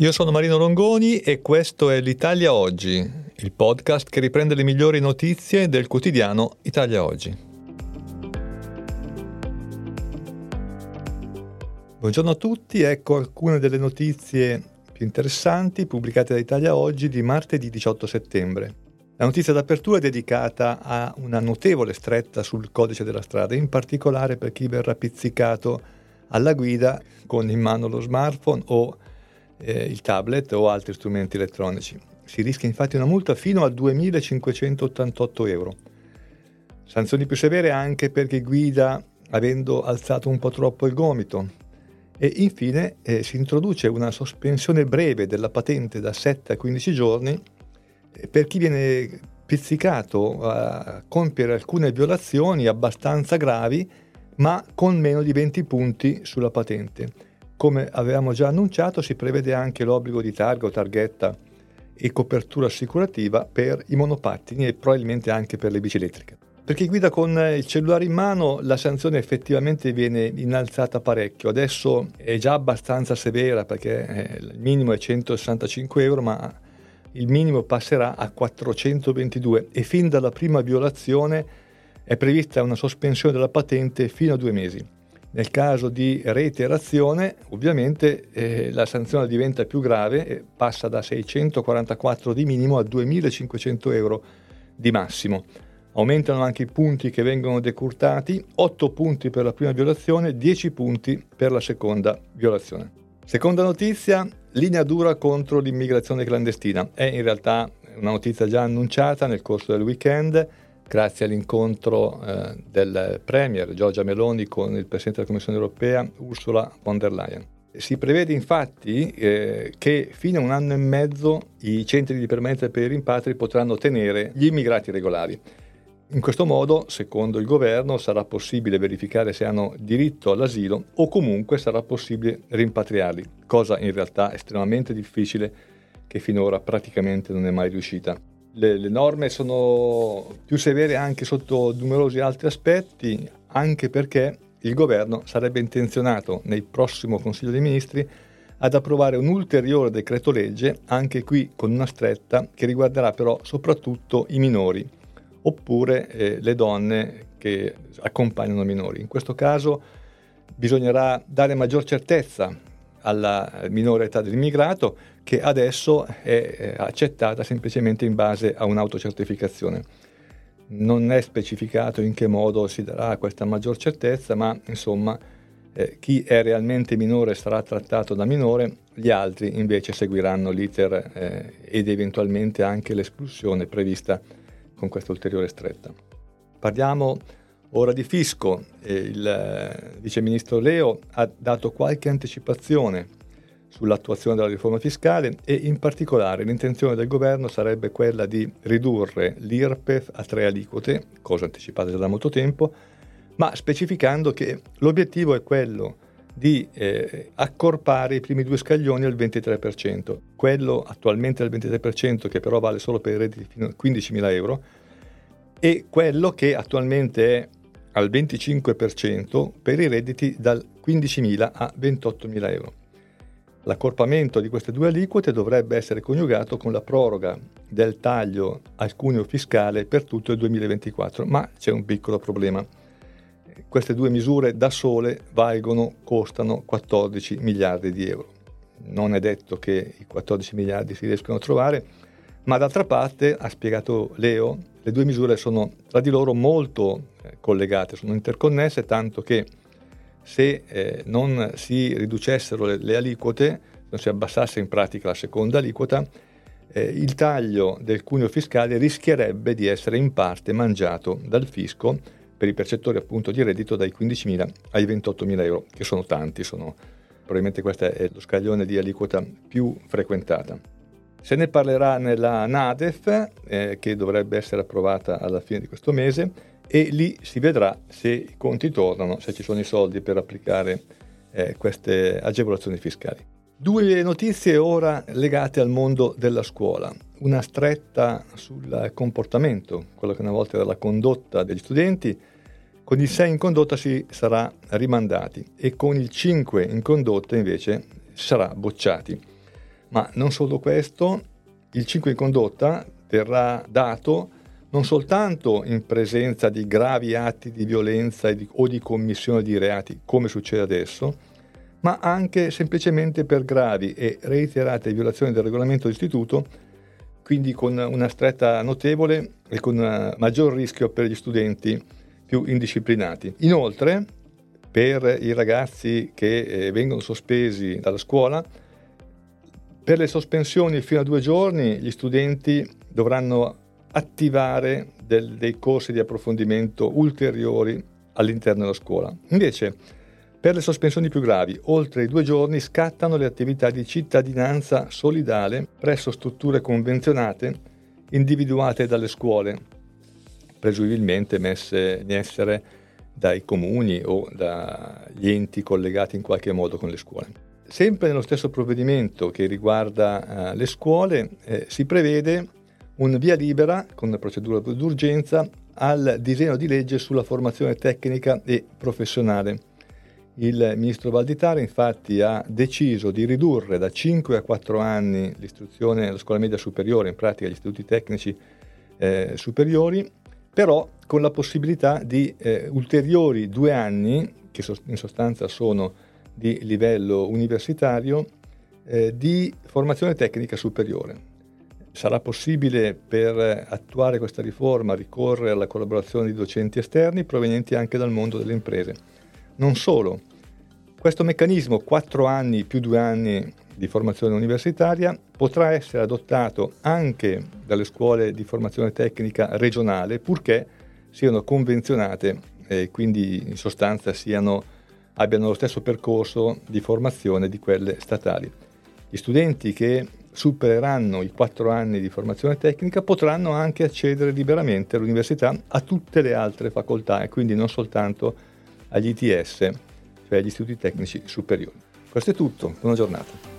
Io sono Marino Longoni e questo è l'Italia Oggi, il podcast che riprende le migliori notizie del quotidiano Italia Oggi. Buongiorno a tutti, ecco alcune delle notizie più interessanti pubblicate da Italia Oggi di martedì 18 settembre. La notizia d'apertura è dedicata a una notevole stretta sul codice della strada, in particolare per chi verrà pizzicato alla guida con in mano lo smartphone o eh, il tablet o altri strumenti elettronici. Si rischia infatti una multa fino a 2.588 euro. Sanzioni più severe anche per chi guida avendo alzato un po' troppo il gomito. E infine eh, si introduce una sospensione breve della patente da 7 a 15 giorni eh, per chi viene pizzicato a compiere alcune violazioni abbastanza gravi ma con meno di 20 punti sulla patente. Come avevamo già annunciato, si prevede anche l'obbligo di targa o targhetta e copertura assicurativa per i monopattini e probabilmente anche per le bici elettriche. Per chi guida con il cellulare in mano la sanzione effettivamente viene innalzata parecchio, adesso è già abbastanza severa perché eh, il minimo è 165 euro ma il minimo passerà a 422 e fin dalla prima violazione è prevista una sospensione della patente fino a due mesi. Nel caso di reiterazione, ovviamente eh, la sanzione diventa più grave e passa da 644 di minimo a 2500 euro di massimo. Aumentano anche i punti che vengono decurtati, 8 punti per la prima violazione, 10 punti per la seconda violazione. Seconda notizia, linea dura contro l'immigrazione clandestina. È in realtà una notizia già annunciata nel corso del weekend grazie all'incontro eh, del Premier Giorgia Meloni con il Presidente della Commissione europea Ursula von der Leyen. Si prevede infatti eh, che fino a un anno e mezzo i centri di permanenza per i rimpatri potranno tenere gli immigrati regolari. In questo modo, secondo il governo, sarà possibile verificare se hanno diritto all'asilo o comunque sarà possibile rimpatriarli, cosa in realtà estremamente difficile che finora praticamente non è mai riuscita. Le, le, norme sono più severe anche sotto numerosi altri aspetti, anche perché il governo sarebbe intenzionato nel prossimo Consiglio dei Ministri ad approvare un ulteriore decreto legge, anche qui con una stretta che riguarderà però soprattutto i minori, oppure eh, le donne che accompagnano i minori. In questo caso bisognerà dare maggior certezza alla minore età dell'immigrato che adesso è accettata semplicemente in base a un'autocertificazione. Non è specificato in che modo si darà questa maggior certezza, ma insomma eh, chi è realmente minore sarà trattato da minore, gli altri invece seguiranno l'iter eh, ed eventualmente anche l'espulsione prevista con questa ulteriore stretta. Parliamo Ora di fisco, eh, il eh, vice ministro Leo ha dato qualche anticipazione sull'attuazione della riforma fiscale e in particolare l'intenzione del governo sarebbe quella di ridurre l'IRPEF a tre aliquote, cosa anticipata già da molto tempo, ma specificando che l'obiettivo è quello di eh, accorpare i primi due scaglioni al 23%, quello attualmente al 23% che però vale solo per i redditi fino a 15.000 euro e quello che attualmente è al 25% per i redditi dal 15.000 a 28.000 euro. L'accorpamento di queste due aliquote dovrebbe essere coniugato con la proroga del taglio al cuneo fiscale per tutto il 2024, ma c'è un piccolo problema. Queste due misure da sole valgono, costano 14 miliardi di euro. Non è detto che i 14 miliardi si riescano a trovare, ma d'altra parte, ha spiegato Leo, le due misure sono tra di loro molto eh, collegate, sono interconnesse, tanto che se eh, non si riducessero le, le, aliquote, non si abbassasse in pratica la seconda aliquota, eh, il taglio del cuneo fiscale rischierebbe di essere in parte mangiato dal fisco per i percettori appunto di reddito dai 15.000 ai 28.000 euro, che sono tanti, sono, probabilmente questo è lo scaglione di aliquota più frequentata. Se ne parlerà nella NADEF, eh, che dovrebbe essere approvata alla fine di questo mese, e lì si vedrà se i conti tornano, se ci sono i soldi per applicare eh, queste agevolazioni fiscali. Due notizie ora legate al mondo della scuola. Una stretta sul comportamento, quello che una volta era la condotta degli studenti, con il 6 in condotta si sarà rimandati e con il 5 in condotta invece sarà bocciati. Ma non solo questo, il 5 in condotta verrà dato non soltanto in presenza di gravi atti di violenza o di commissione di reati, come succede adesso, ma anche semplicemente per gravi e reiterate violazioni del regolamento d'istituto, quindi con una stretta notevole e con maggior rischio per gli studenti più indisciplinati. Inoltre, per i ragazzi che eh, vengono sospesi dalla scuola, per le sospensioni fino a due giorni gli studenti dovranno attivare del, dei corsi di approfondimento ulteriori all'interno della scuola. Invece, per le sospensioni più gravi, oltre i due giorni scattano le attività di cittadinanza solidale presso strutture convenzionate individuate dalle scuole, presumibilmente messe in essere dai comuni o dagli enti collegati in qualche modo con le scuole. Sempre nello stesso provvedimento che riguarda uh, le scuole eh, si prevede un via libera con procedura d'urgenza al disegno di legge sulla formazione tecnica e professionale. Il ministro Valditara infatti ha deciso di ridurre da 5 a 4 anni l'istruzione alla scuola media superiore, in pratica gli istituti tecnici eh, superiori, però con la possibilità di eh, ulteriori due anni, che in sostanza sono di livello universitario, eh, di formazione tecnica superiore. Sarà possibile per attuare questa riforma ricorrere alla collaborazione di docenti esterni provenienti anche dal mondo delle imprese. Non solo, questo meccanismo, 4 anni più 2 anni di formazione universitaria, potrà essere adottato anche dalle scuole di formazione tecnica regionale, purché siano convenzionate e quindi in sostanza siano, abbiano lo stesso percorso di formazione di quelle statali. Gli studenti che supereranno i quattro anni di formazione tecnica potranno anche accedere liberamente all'università a tutte le altre facoltà e quindi non soltanto agli ITS, cioè agli istituti tecnici superiori. Questo è tutto, buona giornata.